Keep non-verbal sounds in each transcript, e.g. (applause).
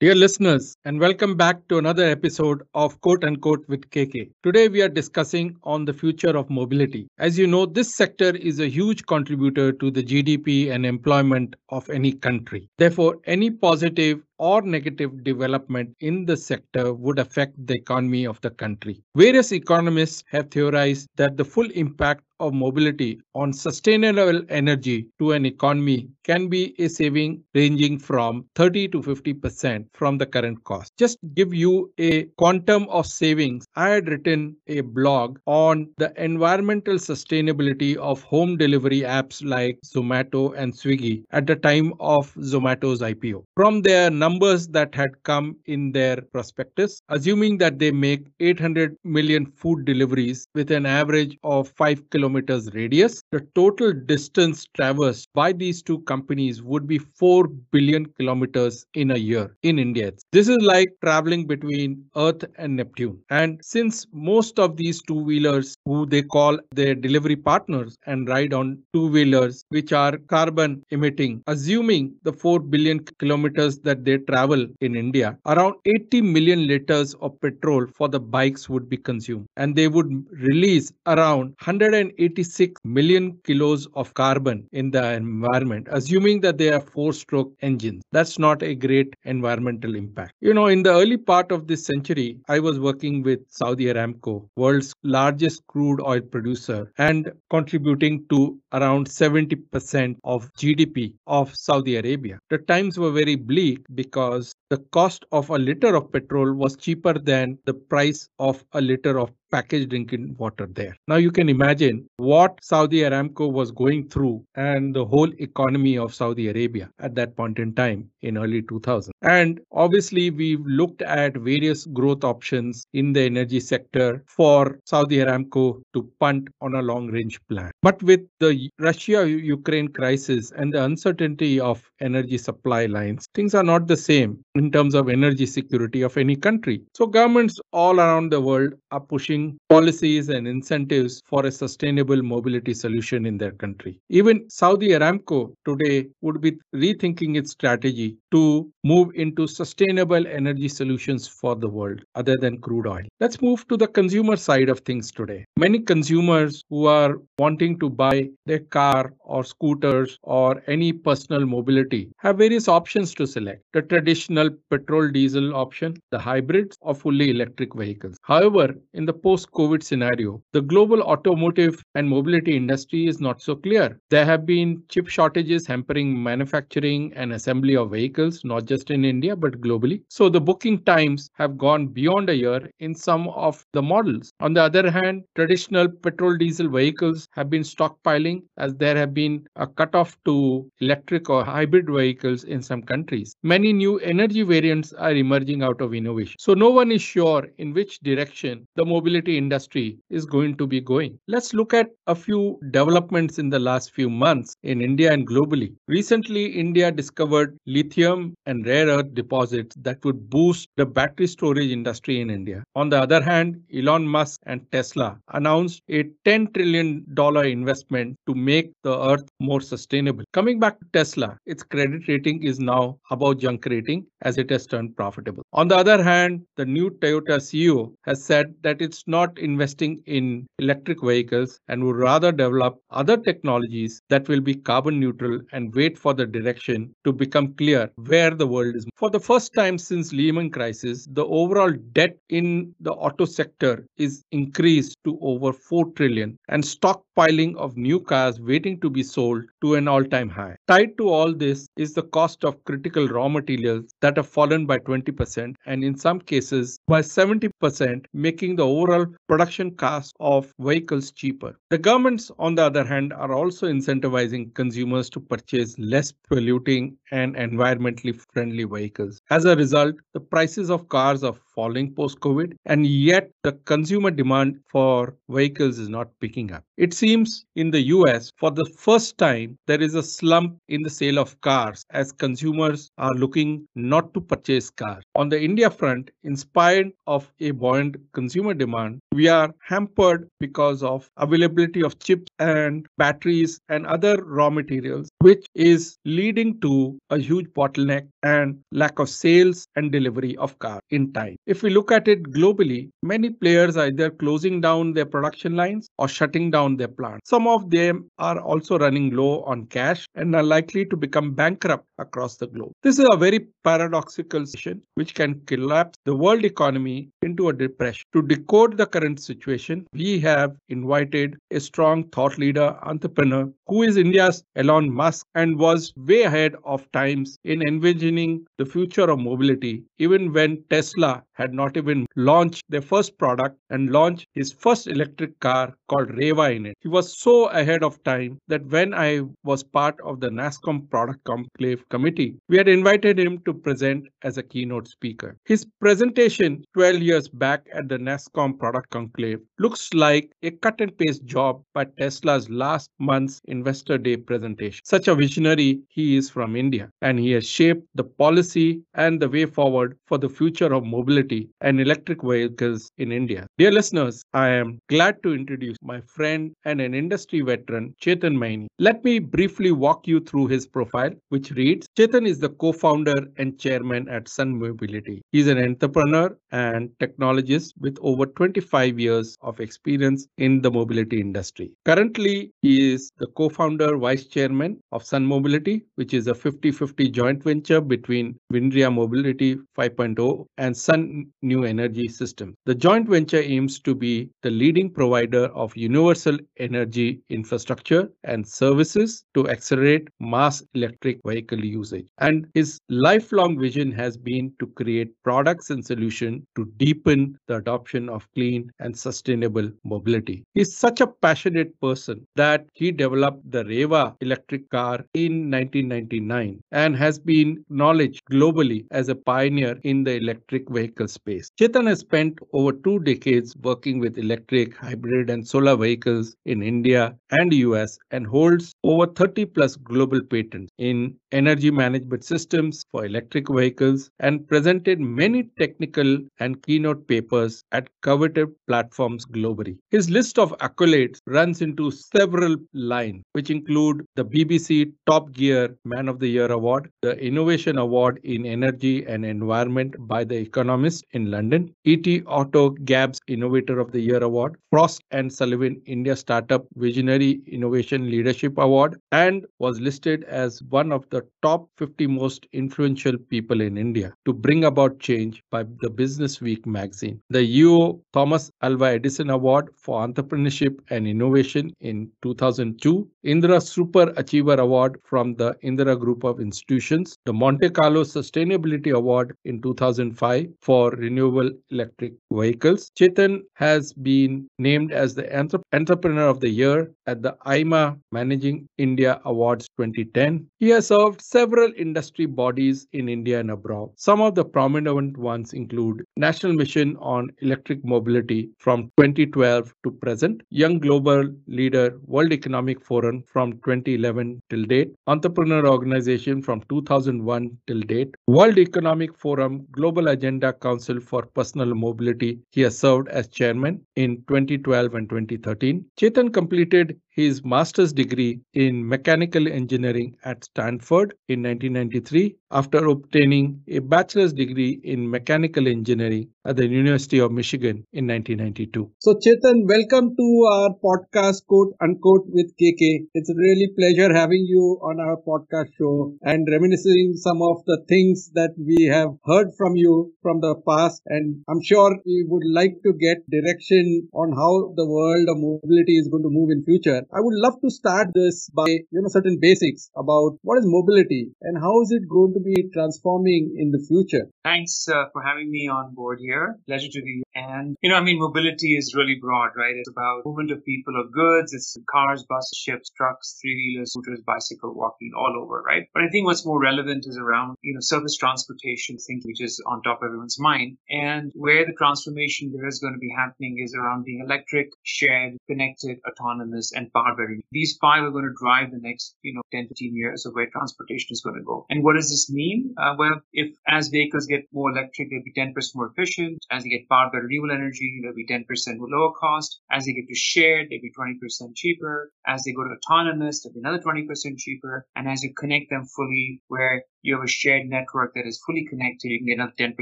Dear listeners, and welcome back to another episode of Quote Unquote with KK. Today we are discussing on the future of mobility. As you know, this sector is a huge contributor to the GDP and employment of any country. Therefore, any positive or negative development in the sector would affect the economy of the country. Various economists have theorized that the full impact of mobility on sustainable energy to an economy can be a saving ranging from 30 to 50% from the current cost. Just give you a quantum of savings. I had written a blog on the environmental sustainability of home delivery apps like Zomato and Swiggy at the time of Zomato's IPO. From their numbers that had come in their prospectus, assuming that they make 800 million food deliveries with an average of 5 kilometers radius, the total distance traversed by these two companies would be 4 billion kilometers in a year in India. This is like traveling between Earth and Neptune. And since most of these two wheelers, who they call their delivery partners and ride on two wheelers, which are carbon emitting, assuming the 4 billion kilometers that they travel in India, around 80 million liters of petrol for the bikes would be consumed. And they would release around 186 million kilos of carbon in the environment, assuming that they are four stroke engines. That's not a great environmental impact. You know, in the early part of this century, I was working with Saudi Aramco, world's largest crude oil producer, and contributing to around 70% of GDP of Saudi Arabia. The times were very bleak because the cost of a liter of petrol was cheaper than the price of a liter of packaged drinking water there. Now you can imagine what Saudi Aramco was going through and the whole economy of Saudi Arabia at that point in time in early 2000. And obviously we've looked at various growth options in the energy sector for Saudi Aramco to punt on a long range plan. But with the Russia Ukraine crisis and the uncertainty of energy supply lines, things are not the same in terms of energy security of any country. So governments all around the world are pushing policies and incentives for a sustainable mobility solution in their country. Even Saudi Aramco today would be rethinking its strategy to move into sustainable energy solutions for the world other than crude oil. Let's move to the consumer side of things today. Many consumers who are wanting to buy their car or scooters or any personal mobility have various options to select. The traditional petrol diesel option, the hybrids or fully electric vehicles. However, in the post-COVID scenario, the global automotive and mobility industry is not so clear. There have been chip shortages hampering manufacturing and assembly of vehicles, not just in India, but globally. So the booking times have gone beyond a year in some of the models. On the other hand, traditional petrol diesel vehicles have been stockpiling as there have been a cutoff to electric or hybrid vehicles in some countries. Many new energy variants are emerging out of innovation. So no one is sure in which direction the mobility industry is going to be going. Let's look at a few developments in the last few months in India and globally. Recently, India discovered lithium and rare earth deposits that would boost the battery storage industry in India. On the other hand, Elon Musk and Tesla announced a $10 trillion investment to make the earth more sustainable. Coming back to Tesla, its credit rating is now above junk rating as it has turned profitable. On the other hand, the new Toyota CEO has said that it's not investing in electric vehicles and would rather develop other technologies that will be carbon neutral and wait for the direction to become clear where the world is. For the first time since Lehman crisis, the overall debt in the auto sector is increased to over 4 trillion and stockpiling of new cars waiting to be sold to an all-time high. Tied to all this is the cost of critical raw materials that have fallen by 20% and in some cases by 70%, making the overall production cost of vehicles cheaper. The governments, on the other hand, are also incentivizing consumers to purchase less polluting and environmentally friendly vehicles. As a result, the prices of cars are falling post COVID, and yet the consumer demand for vehicles is not picking up. It seems in the US, for the first time, there is a slump in the sale of cars as consumers are looking not to purchase cars. On the India front, in spite of a buoyant consumer demand, we are hampered because of availability of chips and batteries and other raw materials, which is leading to a huge bottleneck and lack of sales and delivery of cars in time. If we look at it globally, many players are either closing down their production lines or shutting down their plants. Some of them are also running low on cash and are likely to become bankrupt across the globe. This is a very paradoxical situation which can collapse the world economy into a depression. To decode the current situation, we have invited a strong thought leader, entrepreneur, who is India's Elon Musk and was way ahead of times in envisioning the future of mobility, even when Tesla had not even launched their first product and launched his first electric car called Reva in it. He was so ahead of time that when I was part of the NASSCOM product conclave committee, we had invited him to present as a keynote speaker. His presentation 12 years back at the NASSCOM product conclave looks like a cut and paste job by Tesla's last month's investor day presentation. Such a visionary he is from India and he has shaped the policy and the way forward for the future of mobility and electric vehicles in India. Dear listeners, I am glad to introduce my friend and an industry veteran, Chetan Maini. Let me briefly walk you through his profile, which reads Chetan is the co founder and chairman at Sun Mobility. He's an entrepreneur and technologist with over 25 years of experience in the mobility industry. Currently, he is the co founder, vice chairman of Sun Mobility, which is a 50 50 joint venture between Virya Mobility 5.0 and Sun New Energy System. The joint venture aims to be the leading provider of universal energy infrastructure and services to accelerate mass electric vehicle usage. And his lifelong vision has been to create products and solutions to deepen the adoption of clean and sustainable mobility. He's such a passionate person that he developed the Reva electric car in 1999 and has been acknowledged globally as a pioneer in the electric vehicle space. Chetan has spent over two decades working with electric, hybrid, and solar vehicles in India and US and holds over 30 plus global patents in energy management systems for electric vehicles and presented many technical and keynote papers at coveted platforms globally. His list of accolades runs into several lines, which include the BBC Top Gear Man of the Year Award, the Innovation Award in Energy and Environment by The Economist in London, ET Auto Gabs Innovator of the Year Award, Frost and Sullivan India Startup Visionary Innovation Leadership Award, and was listed as one of the top 50 most influential people in India to bring about change by the Business Week magazine. The UO Thomas Alva Edison Award for Entrepreneurship and Innovation in 2002, Indira Super Achiever Award from the Indira Group of Institutions, the Monte Carlo Sustainability Award in 2005 for renewable electric vehicles. Chetan has been named as the Entrepreneur of the Year at the IMA Managing India Awards 2010. He has served several industry bodies in India and abroad. Some of the prominent ones include National Mission on Electric Mobility from 2012 to present, Young Global Leader World Economic Forum from 2011 till date, Entrepreneur Organization from 2001 till date, World Economic Forum Global Agenda Council for Personal Mobility. He has served as chairman in 2012 and 2013. Chetan completed his master's degree in mechanical engineering at Stanford in 1993 after obtaining a bachelor's degree in mechanical engineering at the University of Michigan in 1992. So Chetan, welcome to our podcast quote unquote with KK. It's a really pleasure having you on our podcast show and reminiscing some of the things that we have heard from you from the past and I'm sure we would like to get direction on how the world of mobility is going to move in future. I would love to start this by you know certain basics about what is mobility and how is it going to be transforming in the future. Thanks uh, for having me on board here here. Pleasure to be here. And, you know, I mean, mobility is really broad, right? It's about movement of people or goods. It's cars, buses, ships, trucks, three-wheelers, scooters, bicycle, walking, all over, right? But I think what's more relevant is around, you know, surface transportation, thing which is on top of everyone's mind. And where the transformation there is going to be happening is around being electric, shared, connected, autonomous, and powered by These five are going to drive the next, you know, 10, 15 years of where transportation is going to go. And what does this mean? Uh, well, if as vehicles get more electric, they'll be 10% more efficient. As they get powered by renewable energy, they'll be 10% lower cost. As they get to shared, they'll be 20% cheaper. As they go to autonomous, they'll be another 20% cheaper. And as you connect them fully, where you have a shared network that is fully connected, you can get another 10%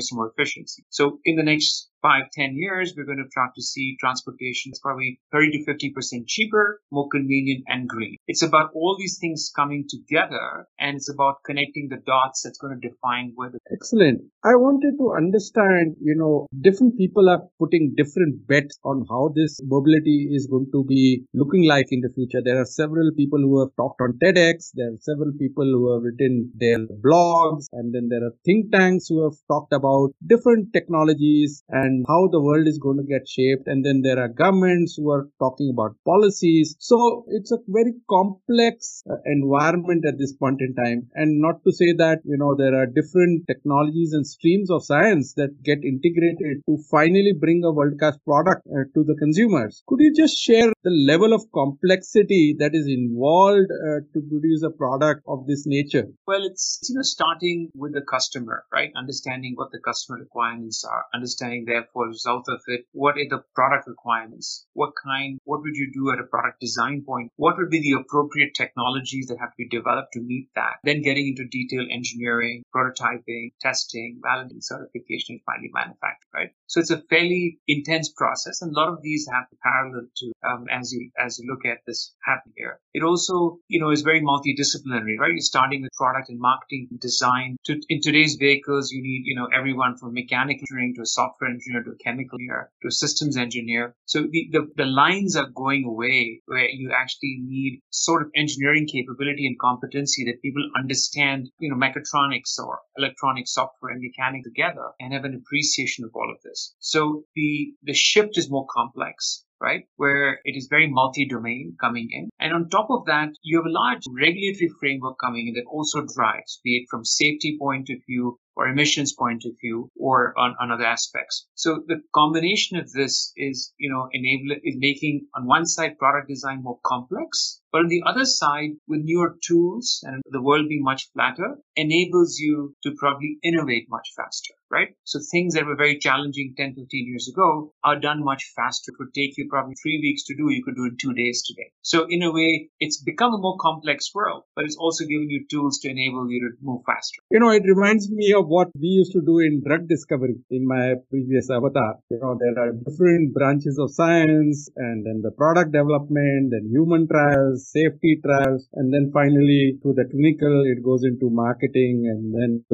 more efficiency. So in the next five, ten years, we're going to start to see transportation is probably 30 to 50% cheaper, more convenient and green. It's about all these things coming together and it's about connecting the dots that's going to define where the Excellent. I wanted to understand, you know, different people are putting different bets on how this mobility is going to be looking like in the future. There are several people who have talked on TEDx. There are several people who have written their blogs and then there are think tanks who have talked about different technologies and and how the world is going to get shaped. And then there are governments who are talking about policies. So it's a very complex uh, environment at this point in time. And not to say that, you know, there are different technologies and streams of science that get integrated to finally bring a world class product uh, to the consumers. Could you just share the level of complexity that is involved uh, to produce a product of this nature? Well, it's, you know, starting with the customer, right? Understanding what the customer requirements are, understanding their therefore result of it what are the product requirements? What kind what would you do at a product design point? What would be the appropriate technologies that have to be developed to meet that? Then getting into detailed engineering prototyping testing validating certification and finally manufacturing right? So it's a fairly intense process and a lot of these have parallel to um, as you as you look at this happen here. It also you know is very multidisciplinary right? You're starting with product and marketing design. To in today's vehicles you need you know everyone from mechanical engineering to software engineering engineer to a chemical engineer to a systems engineer. So the, the, the lines are going away where you actually need sort of engineering capability and competency that people understand, you know, mechatronics or electronic software and mechanics together and have an appreciation of all of this. So the, the shift is more complex right? Where it is very multi-domain coming in. And on top of that, you have a large regulatory framework coming in that also drives, be it from safety point of view, or emissions point of view or on, on other aspects. So the combination of this is, you know, enable is making on one side product design more complex but on the other side, with newer tools and the world being much flatter, enables you to probably innovate much faster, right? So things that were very challenging 10, 15 years ago are done much faster. It would take you probably three weeks to do, you could do in two days today. So in a way, it's become a more complex world, but it's also giving you tools to enable you to move faster. You know, it reminds me of what we used to do in drug discovery in my previous avatar. You know, there are different branches of science and then the product development and human trials safety trials, and then finally to the clinical, it goes into marketing and then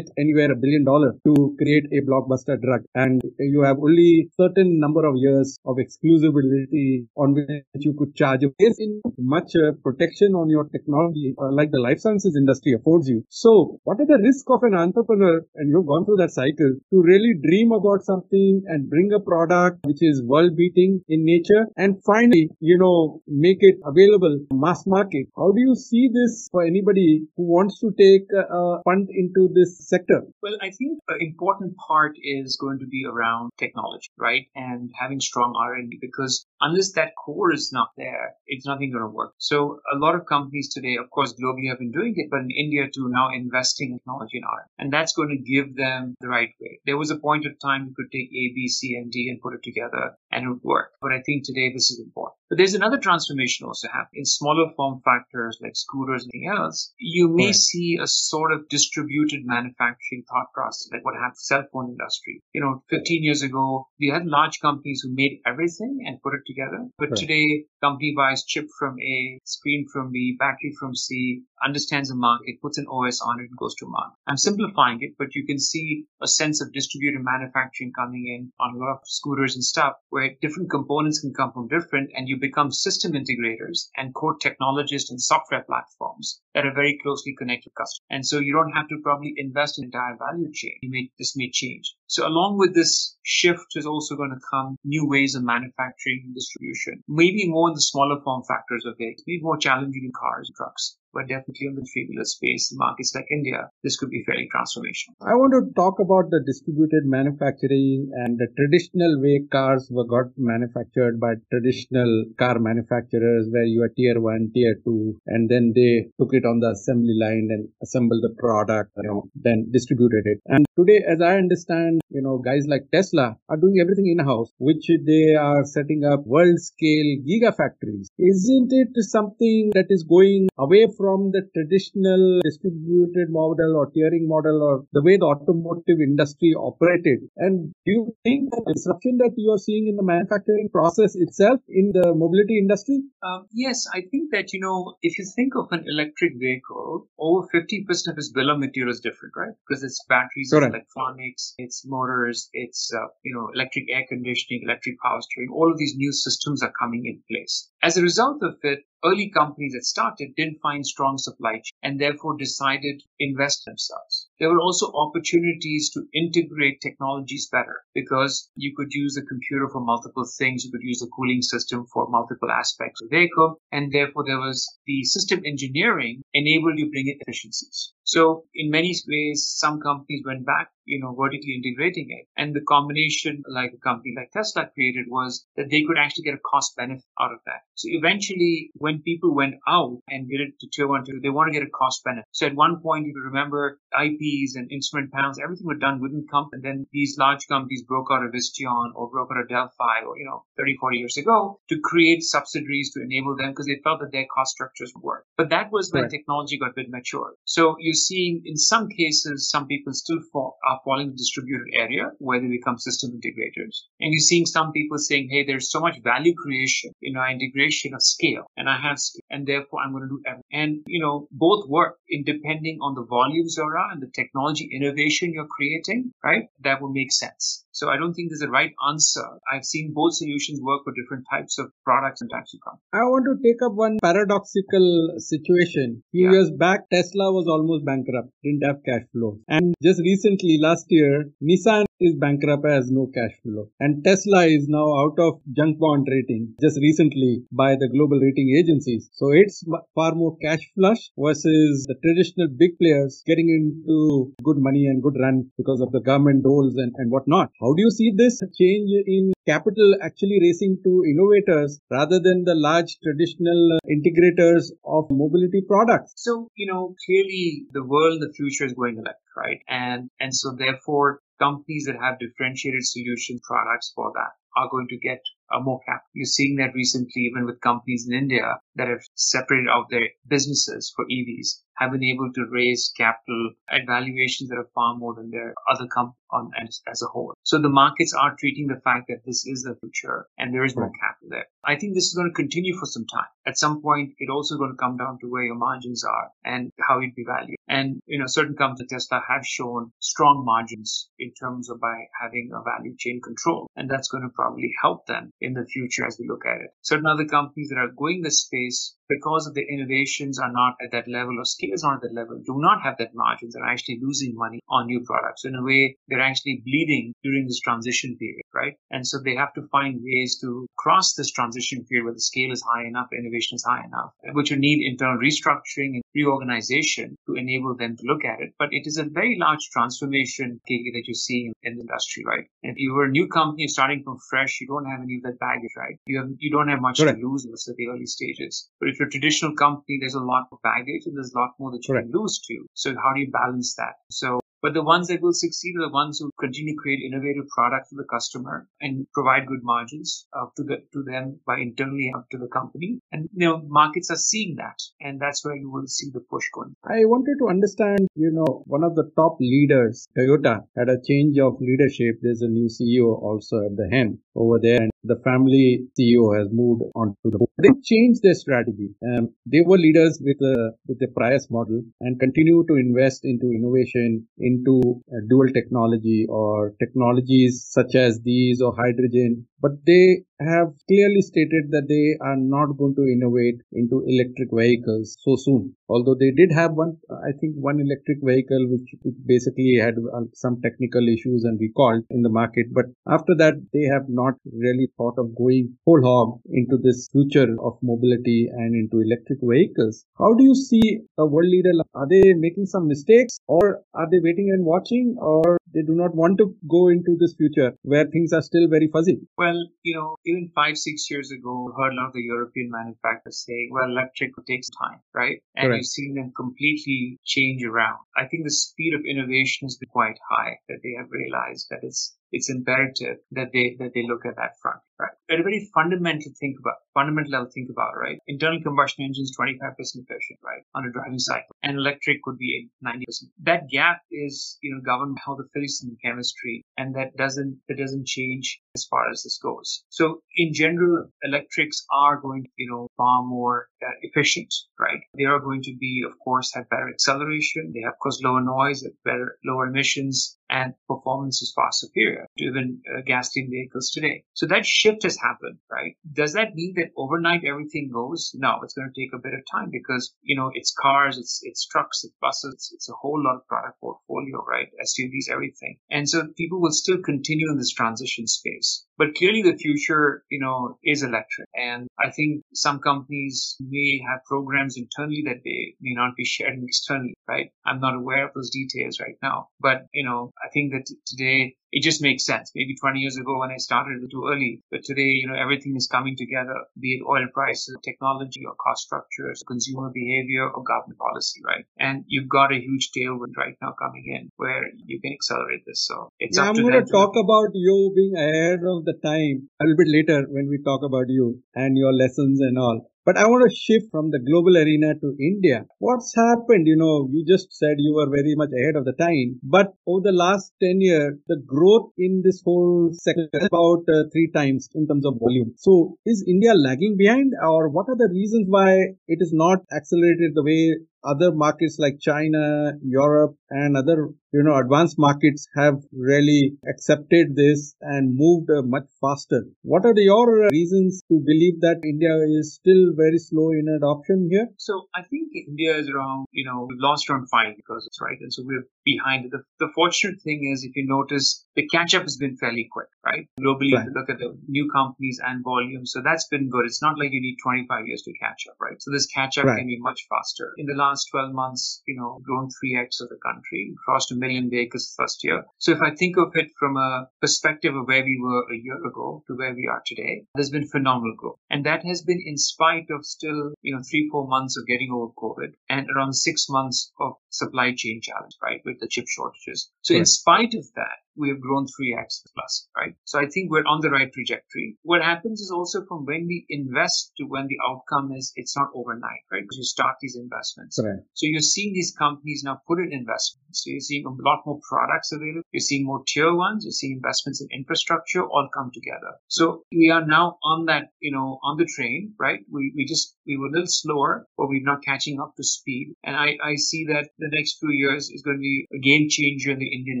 anywhere a billion dollars to create a blockbuster drug. And you have only certain number of years of exclusivity on which you could charge. There isn't much uh, protection on your technology uh, like the life sciences industry affords you. So what are the risks of an entrepreneur, and you've gone through that cycle, to really dream about something and bring a product which is world beating in nature and finally, you know, make it available mass market. How do you see this for anybody who wants to take a fund into this sector? Well, I think an important part is going to be around technology, right? And having strong R&D because unless that core is not there, it's nothing going to work. So a lot of companies today, of course, globally have been doing it, but in India too, now investing in technology and R. And that's going to give them the right way. There was a point of time you could take A, B, C, and D and put it together and it would work. But I think today this is important. But there's another transformation also happening. In smaller form factors like scooters and anything else, you may right. see a sort of distributed manufacturing thought process, like what happened cell phone industry. You know, 15 years ago, you had large companies who made everything and put it together. But right. today, company buys chip from A, screen from B, battery from C, understands the market, puts an OS on it, and goes to market. I'm simplifying it, but you can see a sense of distributed manufacturing coming in on a lot of scooters and stuff where different components can come from different and you become system integrators and core technologists and software platforms that are very closely connected to customers. And so you don't have to probably invest in entire value chain. You may, this may change. So along with this shift is also going to come new ways of manufacturing and distribution. Maybe more in the smaller form factors of vehicles, maybe more challenging in cars and trucks but definitely on the three-wheeler space, markets like India, this could be fairly transformational. I want to talk about the distributed manufacturing and the traditional way cars were got manufactured by traditional car manufacturers, where you are tier one, tier two, and then they took it on the assembly line and assembled the product, you know, then distributed it. And today, as I understand, you know, guys like Tesla are doing everything in-house, which they are setting up world-scale gigafactories. Isn't it something that is going away from the traditional distributed model or tiering model or the way the automotive industry operated? And do you think the disruption that you are seeing in the manufacturing process itself in the mobility industry? Um, yes, I think that, you know, if you think of an electric vehicle, over 50% of its bill of material is different, right? Because it's batteries, it's electronics, it's motors, it's, uh, you know, electric air conditioning, electric power steering. All of these new systems are coming in place. As a result of it, early companies that started didn't find strong supply chain and therefore decided to invest themselves. There were also opportunities to integrate technologies better because you could use the computer for multiple things. You could use the cooling system for multiple aspects of the vehicle. And therefore there was the system engineering enabled you bring in efficiencies. So in many ways, some companies went back, you know, vertically integrating it. And the combination like a company like Tesla created was that they could actually get a cost benefit out of that. So eventually when people went out and did it to tier one, two, they want to get a cost benefit. So at one point, if you remember IPs and instrument panels, everything was done within company. And then these large companies broke out of Visteon or broke out of Delphi or, you know, 30, 40 years ago to create subsidiaries to enable them because they felt that their cost structures would work. But that was when right. technology got a bit mature. So you're seeing in some cases, some people still fall, are falling in the distributed area where they become system integrators. And you're seeing some people saying, hey, there's so much value creation in our integration of scale and I have scale and therefore I'm going to do everything. And, you know, both work in depending on the volumes are and the technology innovation you're creating, right? That would make sense. So I don't think there's a right answer. I've seen both solutions work for different types of products and types of companies. I want to take up one paradoxical situation. A few yeah. years back, Tesla was almost bankrupt, didn't have cash flow. And just recently, last year, Nissan is bankrupt, as no cash flow. And Tesla is now out of junk bond rating just recently by the global rating agencies. So it's far more cash flush versus the traditional big players getting into good money and good run because of the government goals and, and whatnot. How do you see this change in capital actually racing to innovators rather than the large traditional uh, integrators of mobility products? So, you know, clearly the world the future is going electric, right? And, and so therefore companies that have differentiated solution products for that are going to get uh, more capital. You're seeing that recently even with companies in India that have separated out their businesses for EVs have been able to raise capital at valuations that are far more than their other companies on as, as, a whole. So the markets are treating the fact that this is the future and there is more capital there. I think this is going to continue for some time. At some point, it also going to come down to where your margins are and how you'd be valued. And, you know, certain companies like Tesla have shown strong margins in terms of by having a value chain control. And that's going to probably help them in the future as we look at it. Certain other companies that are going this space because of the innovations are not at that level or scale is not at that level, do not have that margins, are actually losing money on new products. In a way, they're actually bleeding during this transition period, right? And so they have to find ways to cross this transition period where the scale is high enough, innovation is high enough, which will need internal restructuring and reorganization to enable them to look at it. But it is a very large transformation that you see in the industry, right? If you were a new company starting from fresh, you don't have any of that baggage, right? You have you don't have much Correct. to lose at the early stages. But if you're a traditional company, there's a lot of baggage and there's a lot more that you Correct. can lose to. So how do you balance that? So but the ones that will succeed are the ones who continue to create innovative products for the customer and provide good margins uh, to the to them by internally up to the company. And you know, markets are seeing that, and that's where you will see the push going. I wanted to understand, you know, one of the top leaders, Toyota, had a change of leadership. There's a new CEO also at the helm over there, and the family CEO has moved on to the board. They changed their strategy. Um, they were leaders with a with the Prius model and continue to invest into innovation into dual technology or technologies such as these or hydrogen, but they have clearly stated that they are not going to innovate into electric vehicles so soon. Although they did have one, I think one electric vehicle which, basically had uh, some technical issues and recalled in the market. But after that, they have not really thought of going whole hog into this future of mobility and into electric vehicles. How do you see a world leader? Are they making some mistakes or are they waiting and watching or they do not want to go into this future where things are still very fuzzy? Well, you know, even five, six years ago, heard a lot of the European manufacturers saying, well, electric takes time, right? And Correct. you've seen them completely change around. I think the speed of innovation has been quite high that they have realized that it's it's imperative that they that they look at that front, right? A very fundamental think about fundamental level think about, right? Internal combustion engines 25% efficient, right, on a driving cycle, and electric could be 90%. That gap is you know governed by how the physics and chemistry, and that doesn't that doesn't change as far as this goes. So in general, electrics are going to you know far more uh, efficient, right? They are going to be, of course, have better acceleration. They have, of course, lower noise, better lower emissions, and performance is far superior to even uh, gasoline vehicles today. So that shift has happened, right? Does that mean that overnight everything goes? No, it's going to take a bit of time because, you know, it's cars, it's, it's trucks, it's buses, it's, it's a whole lot of product portfolio, right? SUVs, everything. And so people will still continue in this transition space. But clearly the future, you know, is electric. And I think some companies may have programs internally that they may not be sharing externally, right? I'm not aware of those details right now. But, you know, I think that today it just makes sense. Maybe 20 years ago when I started, it was too early. But today, you know, everything is coming together, be it oil prices, technology or cost structures, consumer behavior or government policy, right? And you've got a huge tailwind right now coming in where you can accelerate this. So it's yeah, up I'm to going to talk about you being ahead of the time a little bit later when we talk about you and your lessons and all. But I want to shift from the global arena to India. What's happened? You know, you just said you were very much ahead of the time, but over the last 10 years, the growth in this whole sector is about uh, three times in terms of volume. So is India lagging behind or what are the reasons why it is not accelerated the way other markets like China, Europe, and other you know advanced markets have really accepted this and moved uh, much faster. What are your reasons to believe that India is still very slow in adoption here? So I think India is around you know we've lost around five because it's right, and so we're behind. The, the fortunate thing is if you notice the catch up has been fairly quick, right? Globally, right. if you look at the new companies and volume, so that's been good. It's not like you need 25 years to catch up, right? So this catch up right. can be much faster. In the last last 12 months, you know, grown 3x of the country, crossed a million vehicles first year. So if I think of it from a perspective of where we were a year ago to where we are today, there's been phenomenal growth. And that has been in spite of still, you know, three, four months of getting over COVID and around six months of supply chain challenge, right, with the chip shortages. So right. in spite of that, we have grown 3x plus, right? So I think we're on the right trajectory. What happens is also from when we invest to when the outcome is, it's not overnight, right? Because you start these investments. Right. So you're seeing these companies now put in investments. So you're seeing a lot more products available. You're seeing more tier ones. You're seeing investments in infrastructure all come together. So we are now on that, you know, on the train, right? We, we just, we were a little slower, but we're not catching up to speed. And I, I see that the next few years is going to be a game changer in the Indian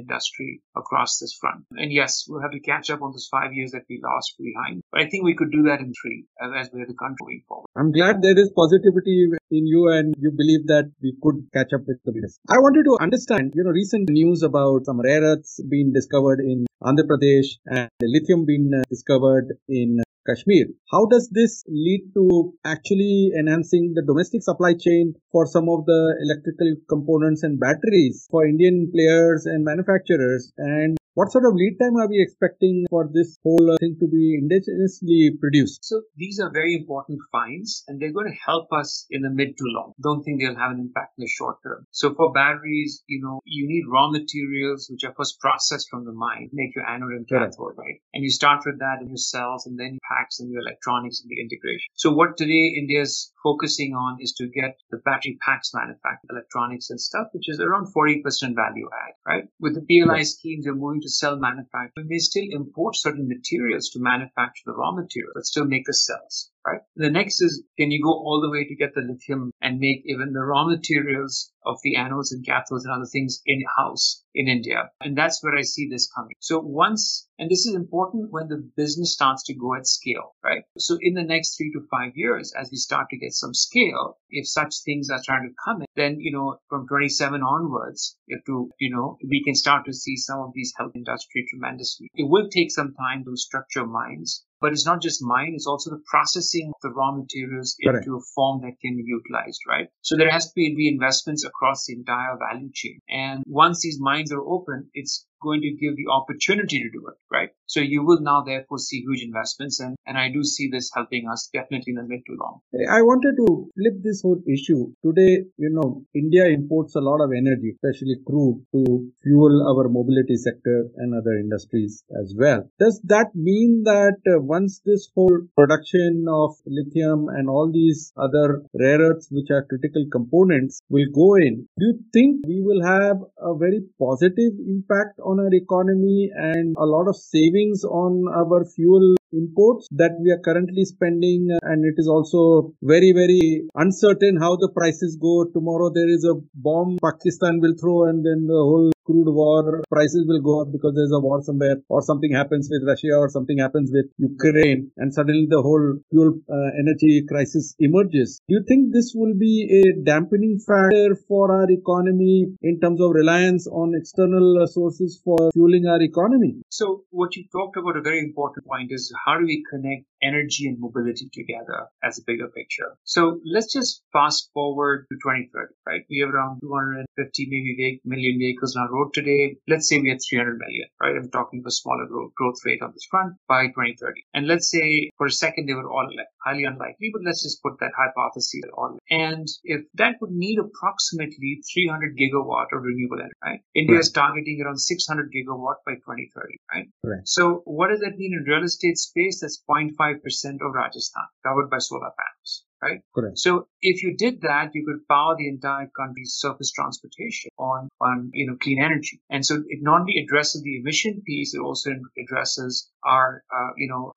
industry across across this front. And yes, we'll have to catch up on those five years that we lost behind. But I think we could do that in three as we're the country going forward. I'm glad there is positivity in you and you believe that we could catch up with the leaders. I wanted to understand, you know, recent news about some rare earths being discovered in Andhra Pradesh and lithium being uh, discovered in Kashmir. How does this lead to actually enhancing the domestic supply chain for some of the electrical components and batteries for Indian players and manufacturers? And what sort of lead time are we expecting for this whole uh, thing to be indigenously produced? So these are very important finds and they're going to help us in the mid to long. Don't think they'll have an impact in the short term. So for batteries, you know, you need raw materials which are first processed from the mine, make your anode and cathode, right? And you start with that in your cells and then packs and your electronics and the integration. So what today India's focusing on is to get the battery packs manufactured, electronics and stuff, which is around 40% value add, right? With the PLI schemes, you're moving to to cell manufacture, we may still import certain materials to manufacture the raw material, but still make the cells right? The next is can you go all the way to get the lithium and make even the raw materials of the anodes and cathodes and other things in house in India? And that's where I see this coming. So once, and this is important when the business starts to go at scale, right? So in the next three to five years, as we start to get some scale, if such things are trying to come in, then, you know, from 27 onwards, if to, you know, we can start to see some of these health industry tremendously. It will take some time to structure mines but it's not just mine, it's also the processing of the raw materials Correct. into a form that can be utilized, right? So there has to be investments across the entire value chain. And once these mines are open, it's going to give the opportunity to do it, right? So you will now therefore see huge investments and, and I do see this helping us definitely in the mid to long. I wanted to flip this whole issue. Today, you know, India imports a lot of energy, especially crude, to fuel our mobility sector and other industries as well. Does that mean that uh, once this whole production of lithium and all these other rare earths, which are critical components, will go in, do you think we will have a very positive impact on our economy and a lot of savings on our fuel imports that we are currently spending uh, and it is also very very uncertain how the prices go. Tomorrow there is a bomb pakistan will throw and then the whole crude war prices will go up because there's a war somewhere or something happens with russia or something happens with ukraine and suddenly the whole fuel uh, energy crisis emerges. Do you think this will be a dampening factor for our economy in terms of reliance on external sources for fueling our economy? So what you talked about a very important point is how do we connect energy and mobility together as a bigger picture? So let's just fast forward to 2030, right? We have around 250 maybe million vehicles on our road today. Let's say we have 300 million, right? I'm talking a smaller growth, growth rate on this front by 2030. And let's say for a second they were all elect- highly unlikely, but let's just put that hypothesis on. And if that would need approximately 300 gigawatt of renewable energy, right? India Right. is targeting around 600 gigawatt by 2030, right? Right. So what does that mean in real estate space? That's 0.5% of Rajasthan covered by solar panels, right? correct So if you did that, you could power the entire country's surface transportation on, on, you know, clean energy. And so it not only addresses the emission piece, it also addresses our, uh, you know,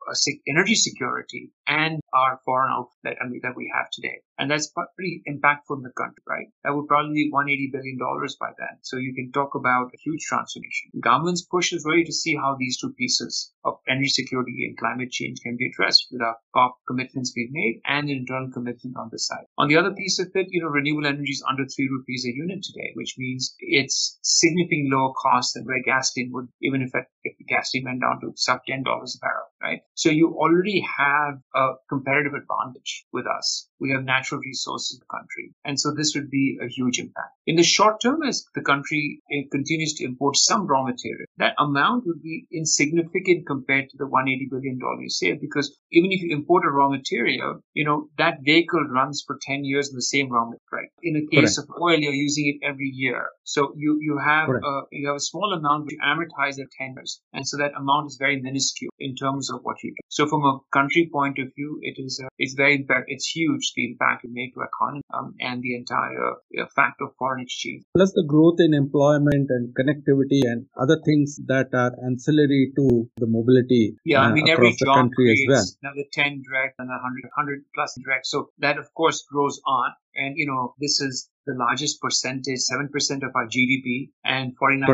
energy security and our foreign outlet I mean, that we have today. And that's pretty impactful in the country, right? That would probably be 180 billion dollars by then. So you can talk about a huge transformation. Government's push is really to see how these two pieces of energy security and climate change can be addressed with our COP commitments we've made and an internal commitment on the side. On the other piece of it, you know, renewable energy is under three rupees a unit today, which means it's significantly lower cost than where gasoline would, even if, it, if gasoline went down to sub $10 a barrel, right? So you already have a competitive advantage with us. We have natural resources in the country. And so this would be a huge impact. In the short term, as the country eh, continues to import some raw material, that amount would be insignificant compared to the $180 billion you save because even if you import a raw material, you know, that vehicle runs for 10 years in the same raw material, right? In the case of oil, you're using it every year. So you, you have, a, you have a small amount which you amortize at 10 years. And so that amount is very minuscule in terms of what you do. So from a country point of view, it is, uh, it's very, impact- it's huge, the impact it made to economy, um, and the entire uh, fact of foreign exchange. plus the growth in employment and connectivity and other things that are ancillary to the mobility Yeah, I uh, mean, every across the job country as well. creates another 10 direct and 100, 100 plus direct. So that, of course, grows on. And, you know, this is the largest percentage, 7% of our GDP and 49%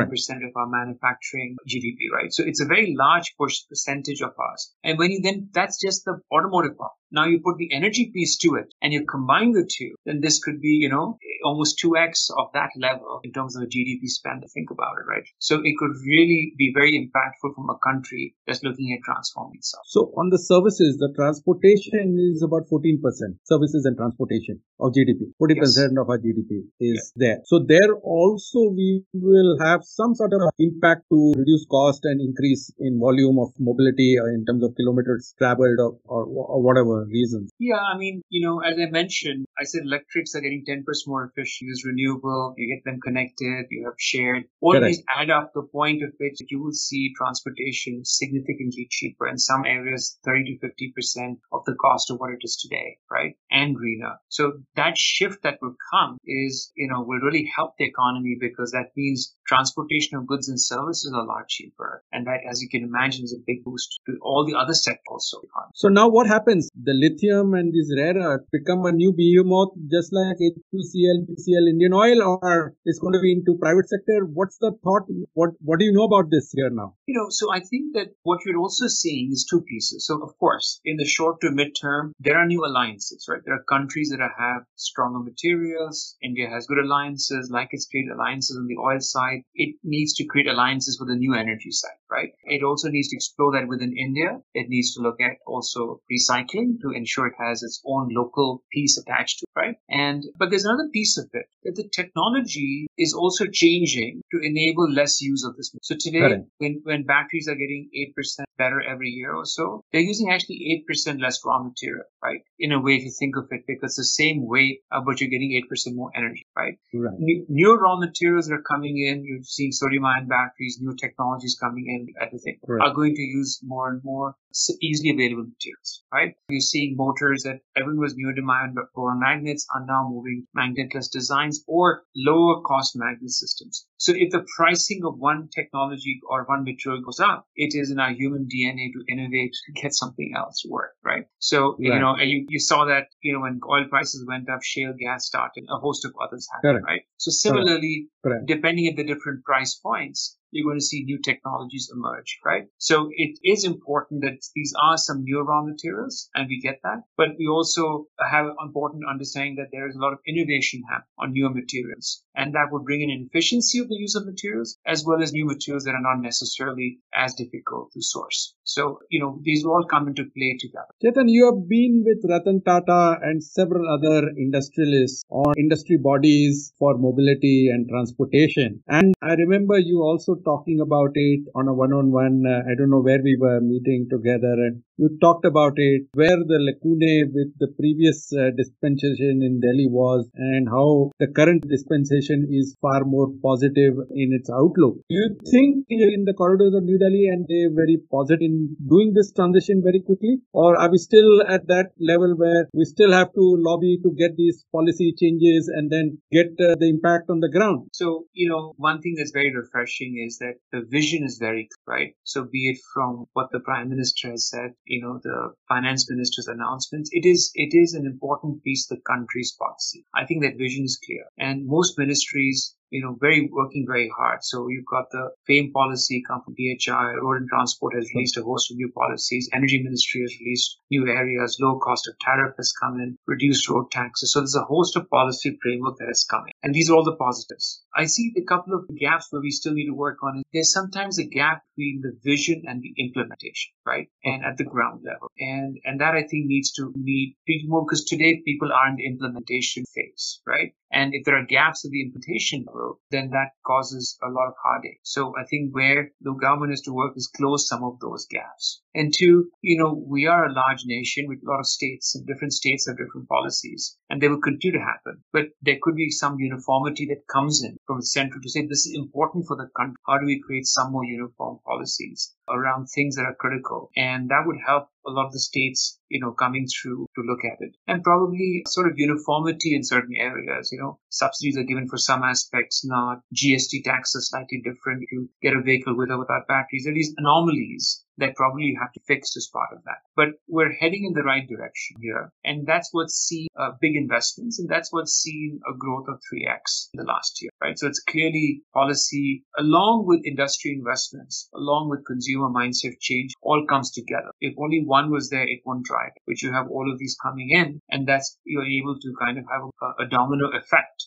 of our manufacturing GDP, right? So it's a very large percentage of ours. And when you then, that's just the automotive part. Now you put the energy piece to it and you combine the two, then this could be, you know, almost 2x of that level in terms of the GDP spend to think about it, right? So it could really be very impactful from a country that's looking at transforming itself. So on the services, the transportation is about 14%, services and transportation of GDP. 40% of our GDP is there. So there also we will have some sort of impact to reduce cost and increase in volume of mobility or in terms of kilometers traveled or, or, or whatever reasons. Yeah, I mean, you know, as I mentioned, I said electrics are getting 10% more efficient, use renewable, you get them connected, you have shared. All Correct. these add up the point of which you will see transportation significantly cheaper in some areas, 30 to 50% of the cost of what it is today, right? And greener. So that shift that will come is, you know, will really help the economy because that means transportation of goods and services are a lot cheaper. And that, as you can imagine, is a big boost to all the other sectors also. So now what happens? The lithium and these rare earth become a new behemoth, just like HPCL, PCL, Indian Oil, or is going to be into private sector. What's the thought? What What do you know about this here now? You know, so I think that what you're also seeing is two pieces. So of course, in the short to mid term, there are new alliances, right? There are countries that have stronger materials. India has good alliances, like it's created alliances on the oil side. It needs to create alliances with the new energy side, right? It also needs to explore that within India. It needs to look at also recycling to ensure it has its own local piece attached to it, right? And but there's another piece of it that the technology is also changing to enable less use of this. So today, when, when batteries are getting 8% better every year or so, they're using actually 8% less raw material, right? In a way, if you think of it, because the same weight, uh, but you're getting 8% more energy, right? right. New, new, raw materials are coming in, you're seeing sodium ion batteries, new technologies coming in, everything, right. are going to use more and more easily available materials, right? You're seeing motors that everyone was new neodymium but boron magnets are now moving magnetless designs or lower cost magnet systems. So if the pricing of one technology or one material goes up, it is in our human DNA to innovate to get something else to work, right? So, right. you know, you, you saw that, you know, when oil prices went up, shale gas started, a host of others happened, right? So similarly, Correct. depending at the different price points, you're going to see new technologies emerge, right? So it is important that these are some new raw materials and we get that, but we also have important understanding that there is a lot of innovation happening on newer materials and that would bring in efficiency of the use of materials as well as new materials that are not necessarily as difficult to source. So, you know, these all come into play together. Chetan, you have been with Ratan Tata and several other industrialists on industry bodies for mobility and transportation. And I remember you also talking about it on a one-on-one. Uh, I don't know where we were meeting together, and you talked about it, where the lacune with the previous uh, dispensation in Delhi was, and how the current dispensation is far more positive in its outlook. Do you think in the corridors of New Delhi and they very positive in doing this transition very quickly, or are we still at that level where we still have to lobby to get these policy changes and then get uh, the impact on the ground? So you know, one thing that's very refreshing is that the vision is very right. So be it from what the prime minister has said, you know, the finance minister's announcements, it is it is an important piece of the country's policy. I think that vision is clear, and most ministries you know, very working very hard. So you've got the FAME policy come from DHI, Road and Transport has released a host of new policies, Energy Ministry has released new areas, low cost of tariff has come in, reduced road taxes. So there's a host of policy framework that has come in. And these are all the positives. I see a couple of gaps where we still need to work on. There's sometimes a gap between the vision and the implementation, right? And at the ground level. And and that I think needs to need more because today people are in the implementation phase, right? And if there are gaps in the implementation growth, then that causes a lot of heartache. So I think where the government has to work is close some of those gaps. And two, you know, we are a large nation with a lot of states and different states have different policies and they will continue to happen. But there could be some uniformity that comes in from the central to say this is important for the country. How do we create some more uniform policies around things that are critical? And that would help a lot of the states, you know, coming through to look at it. And probably sort of uniformity in certain areas, you know, subsidies are given for some aspects, not GST taxes slightly different. If you get a vehicle with or without batteries, there are these anomalies that probably you have to fix as part of that. But we're heading in the right direction here. And that's what's seen uh, big investments and that's what's seen a growth of 3x in the last year, right? So it's clearly policy along with industry investments, along with consumer mindset change, all comes together. If only one was there, it won't drive, but you have all of these coming in and that's, you're able to kind of have a, a domino effect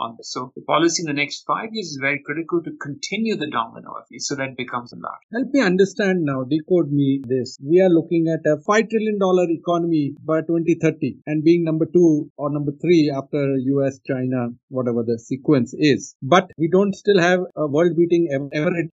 on this. So the policy in the next five years is very critical to continue the domino effect so that becomes a large. Help me understand now, decode me this. We are looking at a $5 trillion economy by 2030 and being number two or number three after US, China, whatever the sequence is. But we don't still have world beating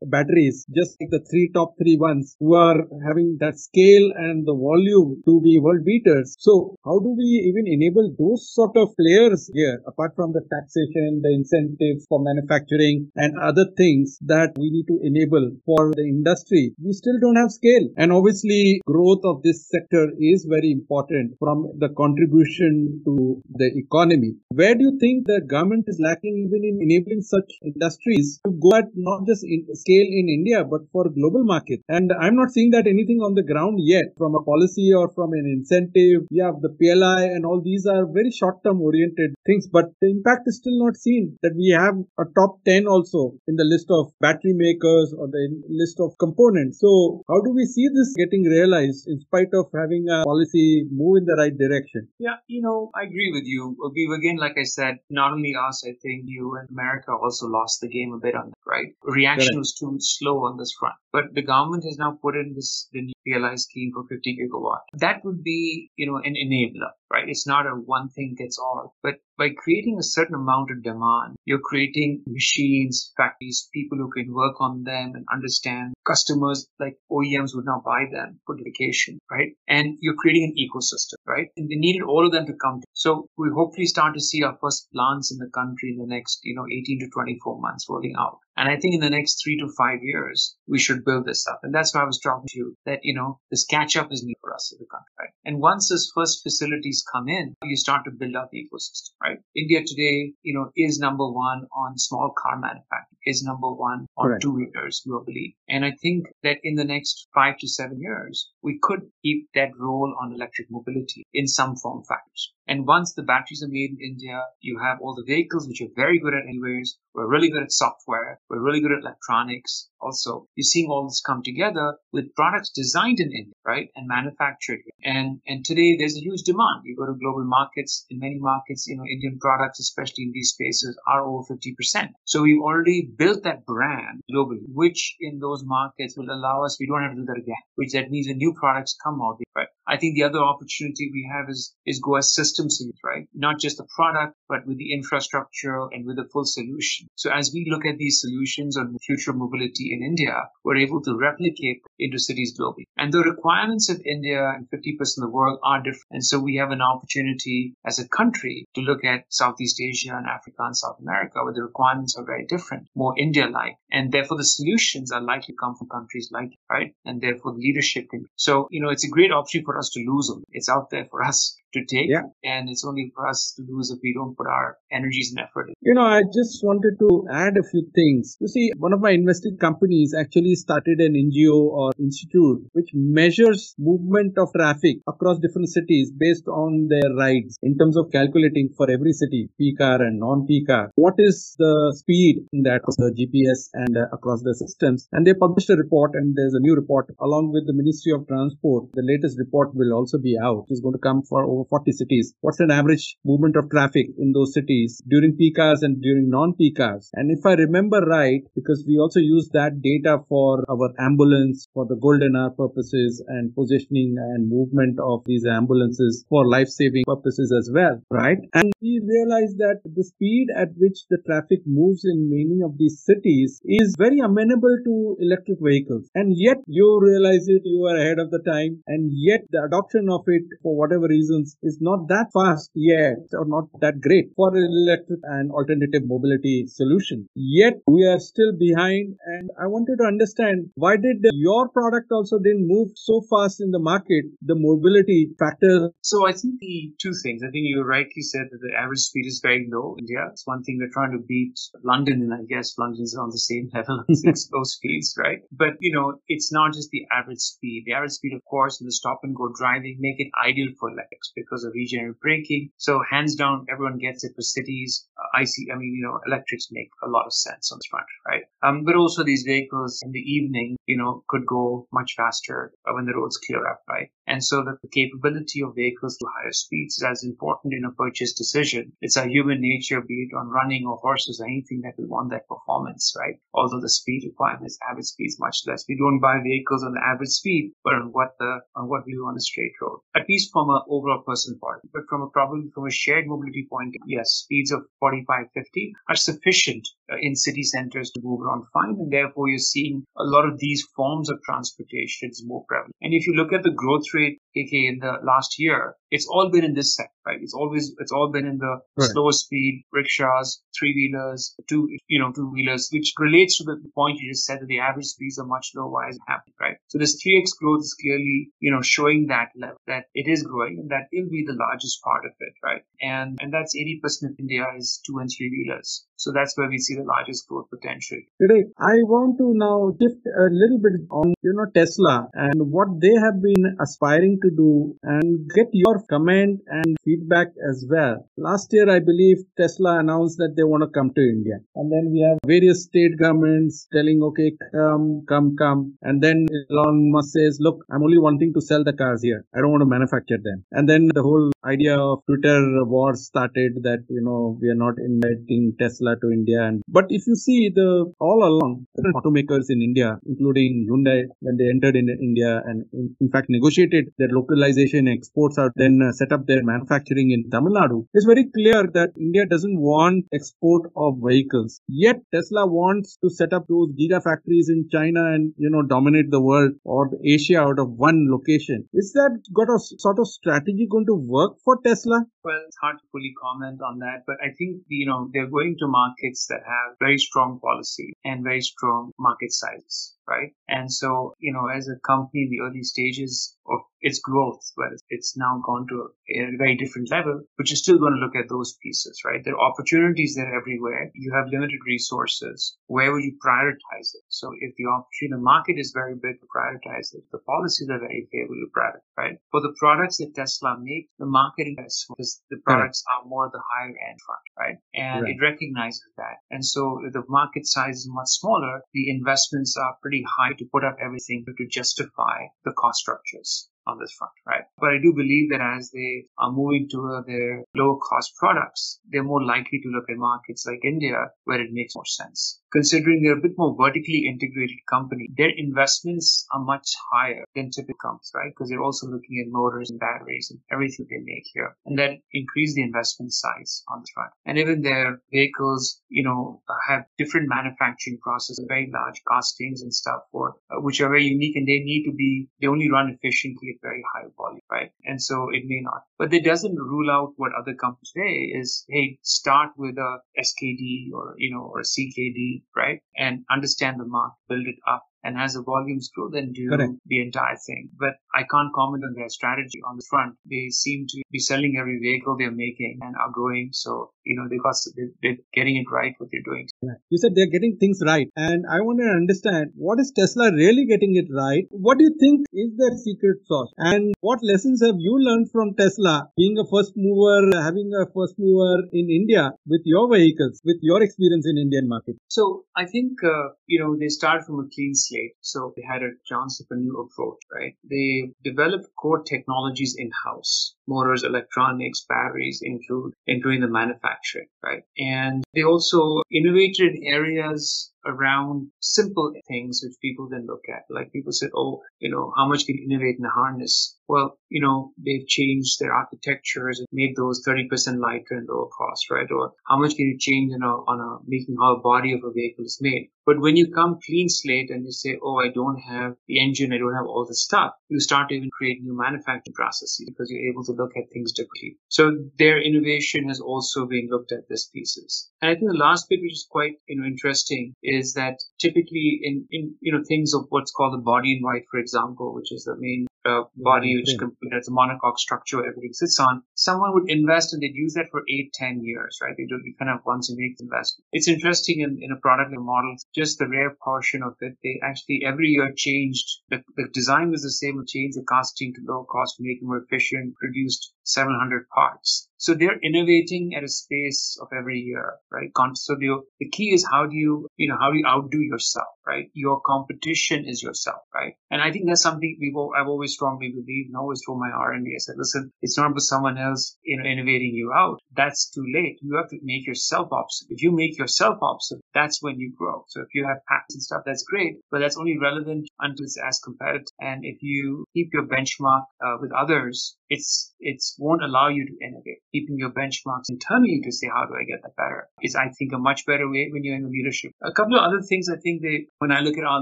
batteries, just like the three top three ones who are having that scale and the volume to be world beaters. So how do we even enable those sort of players here apart from the taxation the incentives for manufacturing and other things that we need to enable for the industry, we still don't have scale. And obviously growth of this sector is very important from the contribution to the economy. Where do you think the government is lacking even in enabling such industries to go at not just in scale in India, but for global market? And I'm not seeing that anything on the ground yet from a policy or from an incentive. Yeah, the PLI and all these are very short term oriented things, but the impact is still not seen that we have a top 10 also in the list of battery makers or the list of components. So how do we see this getting realized in spite of having a policy move in the right direction? Yeah, you know, I agree with you. We've again, like I said, not only us, I think you and America also lost the game a bit on that, right? Reaction was too slow on this front. But the government has now put in this the new PLI scheme for 50 gigawatt. That would be, you know, an enabler, right? It's not a one thing gets all, but by creating a certain amount of demand, you're creating machines, factories, people who can work on them and understand customers like OEMs would now buy them for dedication, right? And you're creating an ecosystem, right? And they needed all of them to come. To. So we hopefully start to see our first plants in the country in the next, you know, 18 to 24 months rolling out. And I think in the next three to five years, we should build this up. And that's why I was talking to you that, you know, this catch up is needed for us as a country, right? And once those first facilities come in, you start to build up the ecosystem, right? India today, you know, is number one on small car manufacturing, is number one on two wheelers globally. And I think that in the next five to seven years, we could keep that role on electric mobility in some form factors. And once the batteries are made in India, you have all the vehicles, which are very good at anyways. We're really good at software. We're really good at electronics. Also, you're seeing all this come together with products designed in India, right? And manufactured. And, and today there's a huge demand. You go to global markets, in many markets, you know, Indian products, especially in these spaces, are over 50%. So we've already built that brand globally, which in those markets will allow us, we don't have to do that again, which that means when new products come out, right? I think the other opportunity we have is, is go as system solutions, right? Not just the product, but with the infrastructure and with the full solution. So as we look at these solutions on future mobility in India, we're able to replicate into cities globally. And the requirements of India and 50% of the world are different. And so we have an opportunity as a country to look at Southeast Asia and Africa and South America where the requirements are very different, more India-like. And therefore the solutions are likely to come from countries like, right? And therefore the leadership can. So, you know, it's a great option for us to lose them. It's out there for us (laughs) to take. Yeah. And it's only for us to lose if we don't put our energies and effort in. You know, I just wanted to add a few things. You see, one of my invested companies actually started an NGO uh, or institute which measures movement of traffic across different cities based on their rides in terms of calculating for every city, peak hour and non-peak hour. What is the speed in that the GPS and uh, across the systems? And they published a report and there's a new report along with the Ministry of Transport. The latest report will also be out. It's going to come for over 40 cities. What's an average movement of traffic in those cities during peak hours and during non-peak hours? And if I remember right, because we also use that data for our ambulance, for the golden hour purposes and positioning and movement of these ambulances for life-saving purposes as well, right? And we realize that the speed at which the traffic moves in many of these cities is very amenable to electric vehicles. And yet you realize it, you are ahead of the time. And yet the adoption of it for whatever reasons is not that fast yet or not that great for an electric and alternative mobility solution. Yet we are still behind. And I wanted to understand why did your product also didn't move so fast in the market, the mobility factor? So I think the two things. I think you rightly said that the average speed is very low in India. It's one thing we're trying to beat London, and I guess London's on the same (laughs) level as those speeds, right? But you know, it's not just the average speed. The average speed, of course, in the stop and go driving make it ideal for electrics because of regenerative braking. So hands down, everyone gets it for cities. Uh, I see. I mean, you know, electrics make a lot of sense on this front, right? Um, but also these vehicles in the evening, you know, could go much faster when the roads clear up, right? And so that the capability of vehicles to higher speeds is as important in a purchase decision. It's our human nature, be it on running or horses or anything that we want that performance, right? Although the speed requirements, average speed is much less. We don't buy vehicles on the average speed, but on what the on what we do on a straight road. At least from an overall person point. But from a probably from a shared mobility point, yes, speeds of 45, 50 are sufficient Uh, in city centers to move around fine. And therefore, you're seeing a lot of these forms of transportation is more prevalent. And if you look at the growth rate, KK, in the last year, it's all been in this sector, right? It's always, it's all been in the right. slower speed rickshaws, three wheelers, two, you know, two wheelers, which relates to the point you just said that the average speeds are much lower. Why is it happening, right? So this 3x growth is clearly, you know, showing that level, that it is growing and that will be the largest part of it, right? And, and that's 80% of India is two and three wheelers. So that's where we see the largest growth potential. Today, I want to now shift a little bit on, you know, Tesla and what they have been aspiring to do and get your comment and feedback as well. Last year, I believe Tesla announced that they want to come to India. And then we have various state governments telling, okay, come, come, come. And then Elon Musk says, look, I'm only wanting to sell the cars here. I don't want to manufacture them. And then the whole idea of Twitter war started that, you know, we are not inviting Tesla to India. And, but if you see the all along, automakers in India, including Hyundai, when they entered in India and in, in fact negotiated their localization exports out, then uh, set up their manufacturing in Tamil Nadu, it's very clear that India doesn't want export of vehicles. Yet Tesla wants to set up those gigafactories in China and, you know, dominate the world or Asia out of one location. Is that got a sort of strategy going to work for Tesla? Well, it's hard to fully comment on that, but I think, you know, they're going to markets that have very strong policy and very strong market sizes right? And so, you know, as a company in the early stages of its growth, where it's now gone to a, a very different level, but you're still going to look at those pieces, right? There are opportunities there everywhere. You have limited resources. Where would you prioritize it? So if the opportunity, the market is very big to prioritize it. The policies are very favorable to prioritize, right? For the products that Tesla makes, the market is because the products right. are more the higher end front, right? And right. it recognizes that. And so if the market size is much smaller, the investments are pretty high to put up everything to justify the cost structures on this front, right? But I do believe that as they are moving to their lower cost products, they're more likely to look at markets like India where it makes more sense. Considering they're a bit more vertically integrated company, their investments are much higher than typical companies, right? Because they're also looking at motors and batteries and everything they make here. And that increase the investment size on this front. And even their vehicles, you know, have different manufacturing processes, very large castings and stuff for, uh, which are very unique and they need to be, they only run efficiently at very high volume, right? And so it may not. But it doesn't rule out what other companies say is, hey, start with a SKD or, you know, or a CKD, right? And understand the market, build it up and as the volumes grow, then do Correct. the entire thing. But I can't comment on their strategy on the front. They seem to be selling every vehicle they're making and are growing. So, you know, they got, they're getting it right what they're doing. You said they're getting things right. And I want to understand what is Tesla really getting it right? What do you think is their secret sauce? And what lessons have you learned from Tesla being a first mover, having a first mover in India with your vehicles, with your experience in Indian market? So I think, uh, you know, they start from a clean slate so they had a chance of a new approach, right? They developed core technologies in house, motors, electronics, batteries, include, including the manufacturing, right? And they also innovated in areas around simple things which people then look at. Like people said, oh, you know, how much can you innovate in a harness? Well, you know, they've changed their architectures and made those 30% lighter and lower cost, right? Or how much can you change on a, on a making how a body of a vehicle is made? But when you come clean slate and you say, oh, I don't have the engine, I don't have all the stuff, you start to even create new manufacturing processes because you're able to look at things differently. So their innovation has also been looked at this pieces. And I think the last bit, which is quite, you know, interesting is that typically in, in, you know, things of what's called the body in white, for example, which is the main uh, body, which it's a monocoque structure everything sits on, someone would invest and they'd use that for eight, ten years, right? They do it kind of once a make the investment. It's interesting in, in a product like Model S, just the rare portion of it, they actually every year changed. The, the design was the same, it changed the casting to low cost, make it more efficient, produced 700 parts. So they're innovating at a space of every year, right? So the, the key is how do you, you know, how do you outdo yourself, right? Your competition is yourself, right? And I think that's something we've, I've always strongly believed and always told my R&D. I said, listen, it's not about someone else, you know, innovating you out. That's too late. You have to make yourself obsolete. If you make yourself obsolete, that's when you grow. So if you have patents and stuff, that's great, but that's only relevant until it's as competitive. And if you keep your benchmark uh, with others, it's it's won't allow you to innovate. Keeping your benchmarks internally to say how do I get that better is I think a much better way when you're in leadership. A couple of other things I think they when I look at our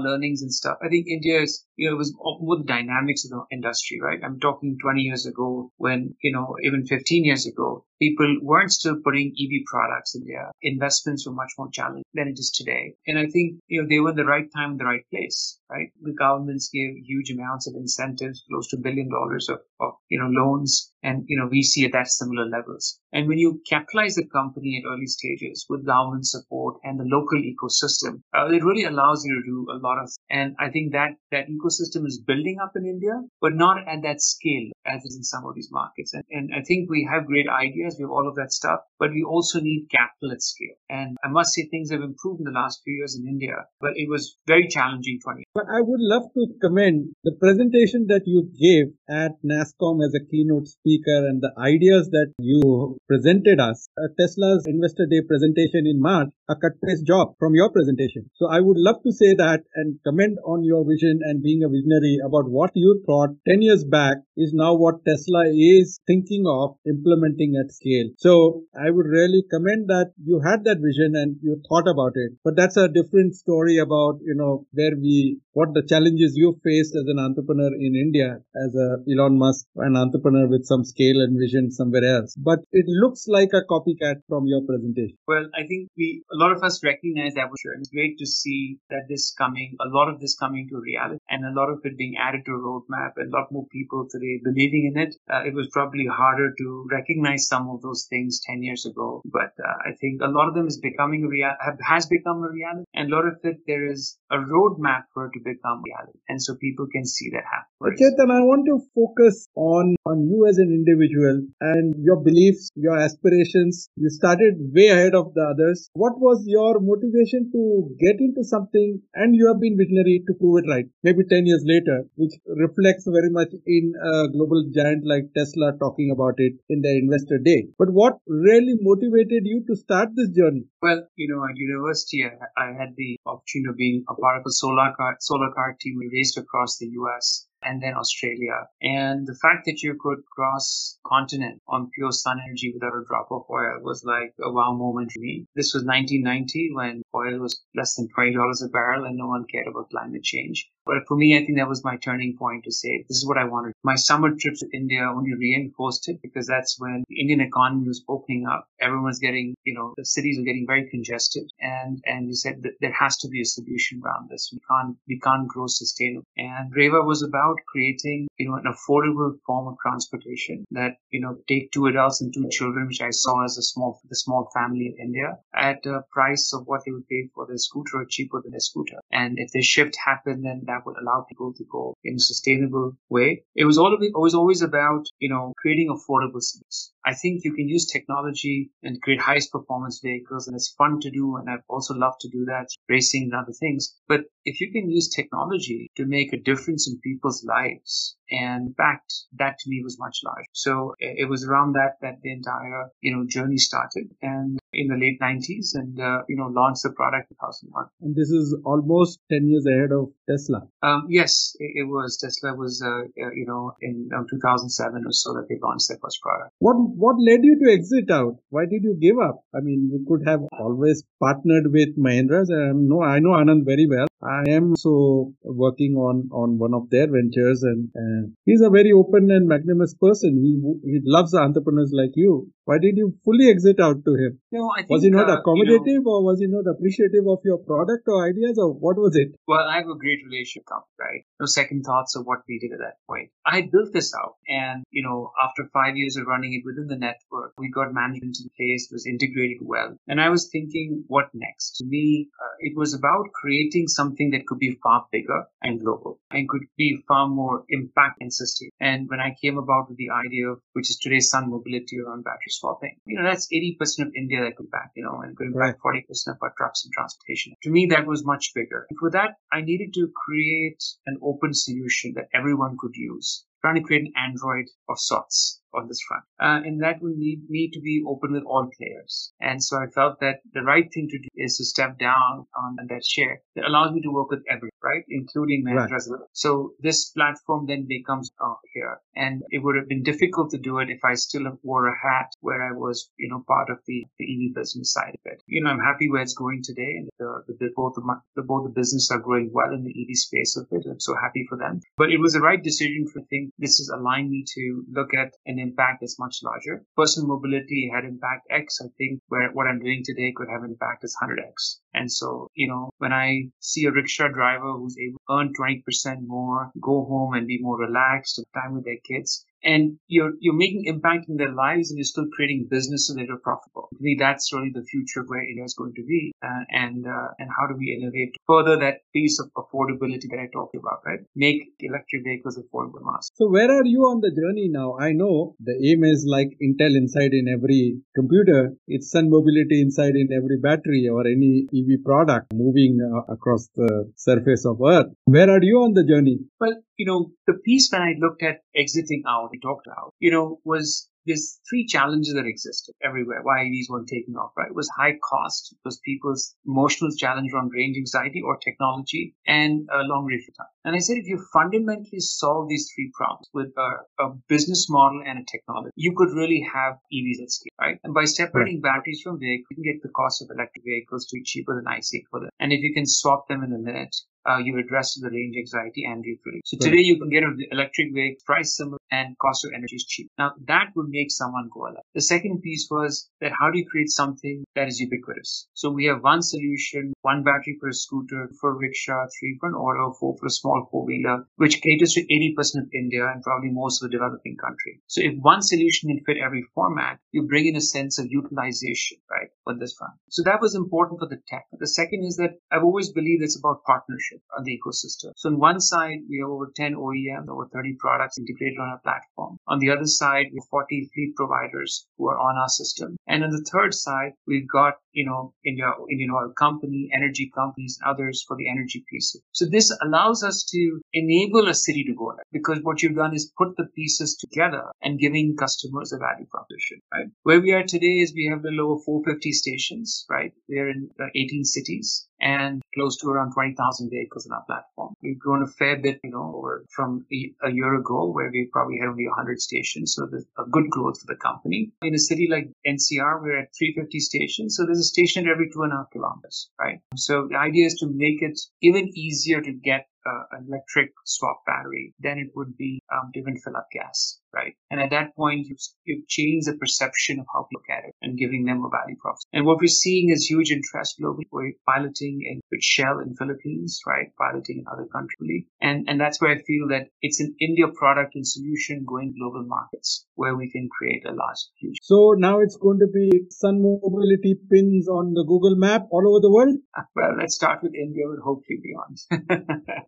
learnings and stuff, I think India is you know it was more the dynamics of the industry, right? I'm talking 20 years ago when you know even 15 years ago people weren't still putting EV products in there. Investments were much more challenging than it is today. And I think, you know, they were in the right time, in the right place, right? The governments gave huge amounts of incentives, close to billion dollars of, of, you know, loans. And, you know, we see it at similar levels. And when you capitalize the company at early stages with government support and the local ecosystem, uh, it really allows you to do a lot of, and I think that that ecosystem is building up in India, but not at that scale as is in some of these markets. And, and I think we have great ideas. We have all of that stuff, but we also need capital at scale. And I must say things have improved in the last few years in India, but it was very challenging 20 years. But I would love to commend the presentation that you gave at NASSCOM as a keynote speaker and the ideas that you presented us. Uh, Tesla's Investor Day presentation in March, a cut paste job from your presentation. So I would love to say that and comment on your vision and being a visionary about what you thought 10 years back is now what Tesla is thinking of implementing at scale. So I would really commend that you had that vision and you thought about it. But that's a different story about, you know, where we, what the challenges you faced as an entrepreneur in India, as a Elon Musk, an entrepreneur with some scale and vision somewhere else. But it looks like a copycat from your presentation. Well, I think we, a lot of us recognize that for sure. It's great to see that this coming, a lot of this coming to reality and a lot of it being added to roadmap and a lot more people today believing in it. Uh, it was probably harder to recognize some of those things 10 years ago, but uh, I think a lot of them is becoming a real, has become a reality and a lot of it, there is a roadmap for it to become reality. And so people can see that happen. Chetan, I want to focus on, on you as an individual and your beliefs, your aspirations. You started way ahead of the others. What was your motivation to get into something and you have been visionary to prove it right? Maybe 10 years later, which reflects very much in a global giant like Tesla talking about it in their investor day. But what really motivated you to start this journey? Well, you know, at university, I, I had the opportunity of being a part of a solar car, solar car team we raced across the US and then Australia. And the fact that you could cross continent on pure sun energy without a drop of oil was like a wow moment for me. This was 1990 when oil was less than $20 a barrel and no one cared about climate change. But for me, I think that was my turning point to say, this is what I wanted. My summer trips to India only reinforced it because that's when the Indian economy was opening up. Everyone was getting, you know, the cities were getting very congested. And, and you said that there has to be a solution around this. We can't, we can't grow sustainable. And Reva was about creating, you know, an affordable form of transportation that, you know, take two adults and two children, which I saw as a small, the small family in India at a price of what they would pay for their scooter or cheaper than a scooter. And if the shift happened, then that that would allow people to go in a sustainable way. It was always, always, always about, you know, creating affordable cities. I think you can use technology and create highest performance vehicles and it's fun to do. And I've also loved to do that, racing and other things. But if you can use technology to make a difference in people's lives, and in fact, that to me was much larger. So it was around that that the entire you know journey started, and in the late 90s, and uh, you know launched the product in 2001. And this is almost 10 years ahead of Tesla. Um, yes, it, it, was. Tesla was uh, uh you know in um, 2007 or so that they launched their first product. What what led you to exit out? Why did you give up? I mean, you could have always partnered with Mahindra. Um, no, I know Anand very well. I am so working on on one of their ventures, and uh, he's a very open and magnanimous person. He he loves entrepreneurs like you. Why did you fully exit out to him? No, I think, was he not uh, accommodative, you know, or was he not appreciative of your product or ideas, or what was it? Well, I have a great relationship, right? No second thoughts of what we did at that point. I had built this out, and you know, after five years of running it within the network, we got management in place, was integrated well, and I was thinking, what next? To me, uh, it was about creating something that could be far bigger and global and could be far more impact and sustain. And when I came about with the idea of, which is today's Sun Mobility around battery swapping, you know, that's 80% of India that could back, you know, and going back 40% of our trucks and transportation. To me, that was much bigger. And for that, I needed to create an open solution that everyone could use trying to create an Android of sorts on this front. Uh, and that will need me to be open with all players. And so I felt that the right thing to do is to step down on that share that allows me to work with everyone, right? Including managers. Right. So this platform then becomes uh, here. And it would have been difficult to do it if I still wore a hat where I was, you know, part of the, the EV business side of it. You know, I'm happy where it's going today. And the, the, the both, the, the, both the business are growing well in the EV space of it. I'm so happy for them. But it was the right decision for I think this is allowing me to look at an impact is much larger. Personal mobility had impact X. I think where what I'm doing today could have impact is 100X. And so, you know, when I see a rickshaw driver who's able to earn 20% more, go home and be more relaxed, time with their kids, and you're you're making impact in their lives and you're still creating businesses that are profitable. To me, that's really the future of where India is going to be, uh, and uh, and how do we innovate further that piece of affordability that I talked about, right? Make electric vehicles affordable mass. So where are you on the journey now? I know the aim is like Intel inside in every computer. It's Sun Mobility inside in every battery or any EV product moving uh, across the surface of Earth. Where are you on the journey? Well, you know, the piece when I looked at exiting out, we talked about, you know, was there's three challenges that existed everywhere why EVs weren't taking off, right? It was high cost, it was people's emotional challenge around range anxiety or technology, and a long refit time. And I said, if you fundamentally solve these three problems with a, a, business model and a technology, you could really have EVs at scale, right? And by separating right. batteries from vehicles, you can get the cost of electric vehicles to be cheaper than ICE for them. And if you can swap them in a minute, uh, you address the range anxiety and refueling. So today you can get an electric vehicle price similar and cost of energy is cheap. Now that would make someone go alive. The second piece was that how do you create something that is ubiquitous? So we have one solution, one battery for a scooter, for rickshaw, three for an auto, four for a small four wheeler, which caters to 80% of India and probably most of the developing country. So if one solution can fit every format, you bring in a sense of utilization, right, on this front. So that was important for the tech. The second is that I've always believed it's about partnership on the ecosystem. So on one side, we have over 10 OEMs, over 30 products integrated on our platform. On the other side, we have 40 fleet providers who are on our system. And on the third side, we've got, you know, India, Indian Oil Company, energy companies, and others for the energy piece. So this allows us to enable a city to go there because what you've done is put the pieces together and giving customers a value proposition, right? Where we are today is we have the lower 450 stations, right? We're in uh, 18 cities and close to around 20,000 vehicles on our platform. We've grown a fair bit, you know, over from a, year ago where we probably had only 100 stations. So there's a good growth for the company. In a city like NCR, we're at 350 stations. So there's a station every two and a half kilometers, right? So the idea is to make it even easier to get uh, electric swap battery then it would be um, fill up gas right? And at that point, you, you change the perception of how people look at it and giving them a value proposition. And what we're seeing is huge interest globally. We're piloting in, with Shell in Philippines, right? Piloting in other countries. And, and that's where I feel that it's an India product and solution going global markets where we can create a large future. So now it's going to be Sun Mobility pins on the Google map all over the world? (laughs) Well, let's start with India and hopefully beyond.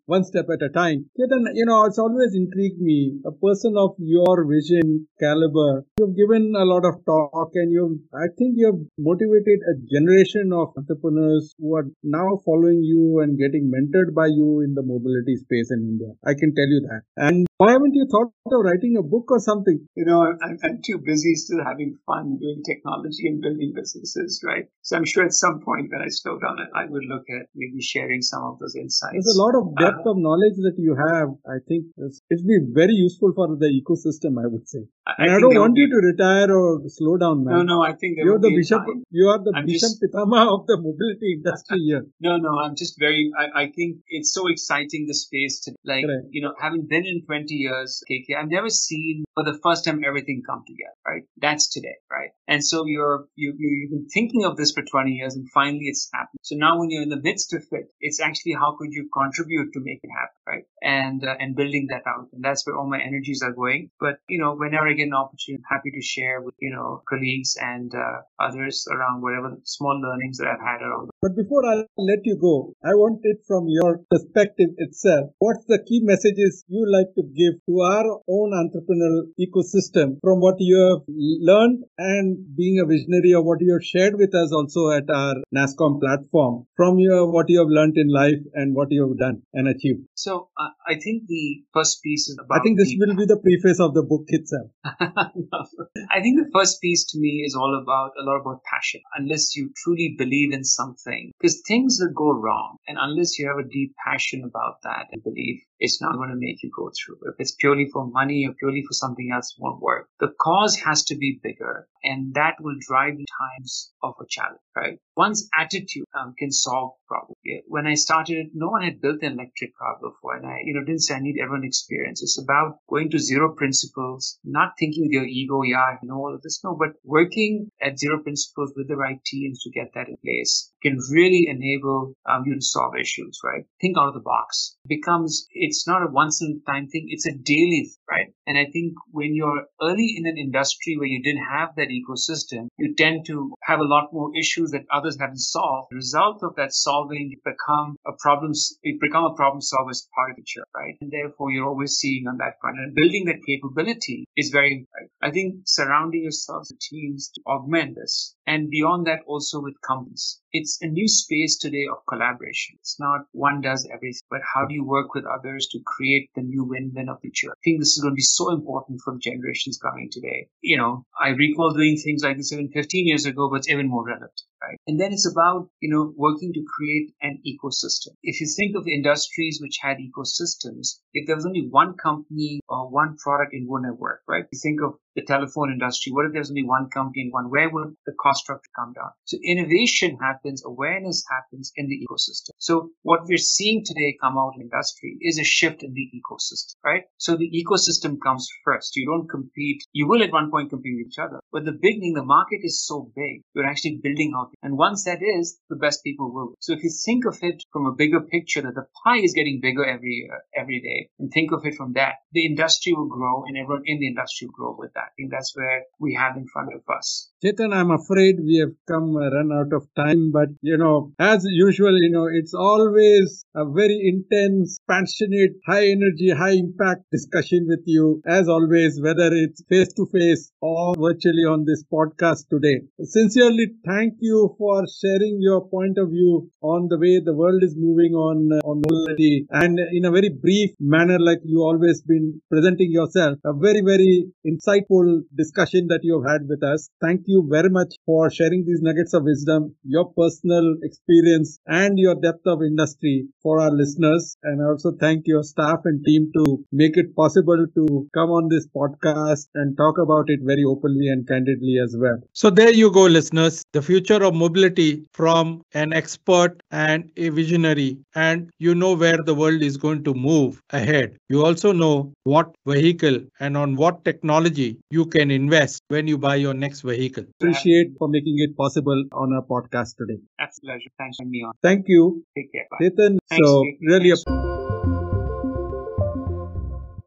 (laughs) One step at a time. Chetan, you know, it's always intrigued me. A person of your vision, caliber. You've given a lot of talk and you've, I think you've motivated a generation of entrepreneurs who are now following you and getting mentored by you in the mobility space in India. I can tell you that. And why haven't you thought of writing a book or something? You know, I'm, I'm too busy still having fun doing technology and building businesses, right? So I'm sure at some point when I slow down, I would look at maybe sharing some of those insights. There's a lot of depth uh, of knowledge that you have. I think it's, it'd be very useful for the ecosystem I would say. I, and I, don't want you to retire or slow down, man. No, no, I think you're the bishop. Time. You are the I'm bishop just, pitama of the mobility industry here. (laughs) No, no, I'm just very. I, I think it's so exciting the space to like Correct. you know having been in 20 years, KK. I've never seen for the first time everything come together. Right, that's today, right? And so you're you, you you've been thinking of this for 20 years, and finally it's happened. So now when you're in the midst of it, it's actually how could you contribute to make it happen, right? And uh, and building that out, and that's where all my energies are going. But you know, whenever I get an opportunity, I'm happy to share with, you know, colleagues and uh, others around whatever small learnings that I've had around. But before I let you go, I want it from your perspective itself. What's the key messages you like to give to our own entrepreneurial ecosystem from what you have learned and being a visionary of what you have shared with us also at our NASSCOM platform from your, what you have learned in life and what you have done and achieved? So uh, I think the first piece is about. I think this the, will be the preface of the book itself. (laughs) I think the first piece to me is all about a lot about passion. Unless you truly believe in something, because things will go wrong, and unless you have a deep passion about that and belief, it's not going to make you go through. If it's purely for money or purely for something else, it won't work. The cause has to be bigger, and that will drive you times of a challenge, right? One's attitude um, can solve problems. When I started, no one had built an electric car before, and I, you know, didn't say I need everyone experience. It's about going to zero principles, not thinking with your ego, yeah, I know all of this, no, but working at zero principles with the right teams to get that in place can really enable um, you to solve issues, right? Think out of the box. It becomes it's not a once in a time thing, it's a daily, right? And I think when you're early in an industry where you didn't have that ecosystem, you tend to have a lot more issues that others haven't solved. The result of that solving become a problem, it become a problem solver as part of the chair, right? And therefore you're always seeing on that front and building that capability is very important. I think surrounding yourselves with teams to augment this and beyond that also with companies. It's a new space today of collaboration. It's not one does everything, but how do you work with others to create the new win-win of the future? I think this is going to be so important for the generations coming today. You know, I recall doing things like this even 15 years ago, but it's even more relevant right? And then it's about, you know, working to create an ecosystem. If you think of industries which had ecosystems, if there was only one company or one product, it wouldn't work, right? You think of the telephone industry. What if there's only one company and one? Where would the cost structure come down? So innovation happens, awareness happens in the ecosystem. So what we're seeing today come out in industry is a shift in the ecosystem, right? So the ecosystem comes first. You don't compete. You will at one point compete with each other, but the beginning, the market is so big. You're actually building out and once that is, the best people will. So if you think of it from a bigger picture that the pie is getting bigger every year, every day, and think of it from that, the industry will grow and everyone in the industry will grow with that. I think that's where we have in front of us. Chetan, I'm afraid we have come uh, run out of time, but you know, as usual, you know, it's always a very intense, passionate, high energy, high impact discussion with you, as always, whether it's face to face or virtually on this podcast today. Sincerely, thank you you for sharing your point of view on the way the world is moving on uh, on mobility and in a very brief manner like you always been presenting yourself. A very very insightful discussion that you have had with us. Thank you very much for sharing these nuggets of wisdom your personal experience and your depth of industry for our listeners. And also thank your staff and team to make it possible to come on this podcast and talk about it very openly and candidly as well. So there you go listeners. The future of mobility from an expert and a visionary, and you know where the world is going to move ahead. You also know what vehicle and on what technology you can invest when you buy your next vehicle. Appreciate for making it possible on our podcast today. Absolute pleasure. Thanks for me on. Thank you. Take care. Bye. Chetan, so really.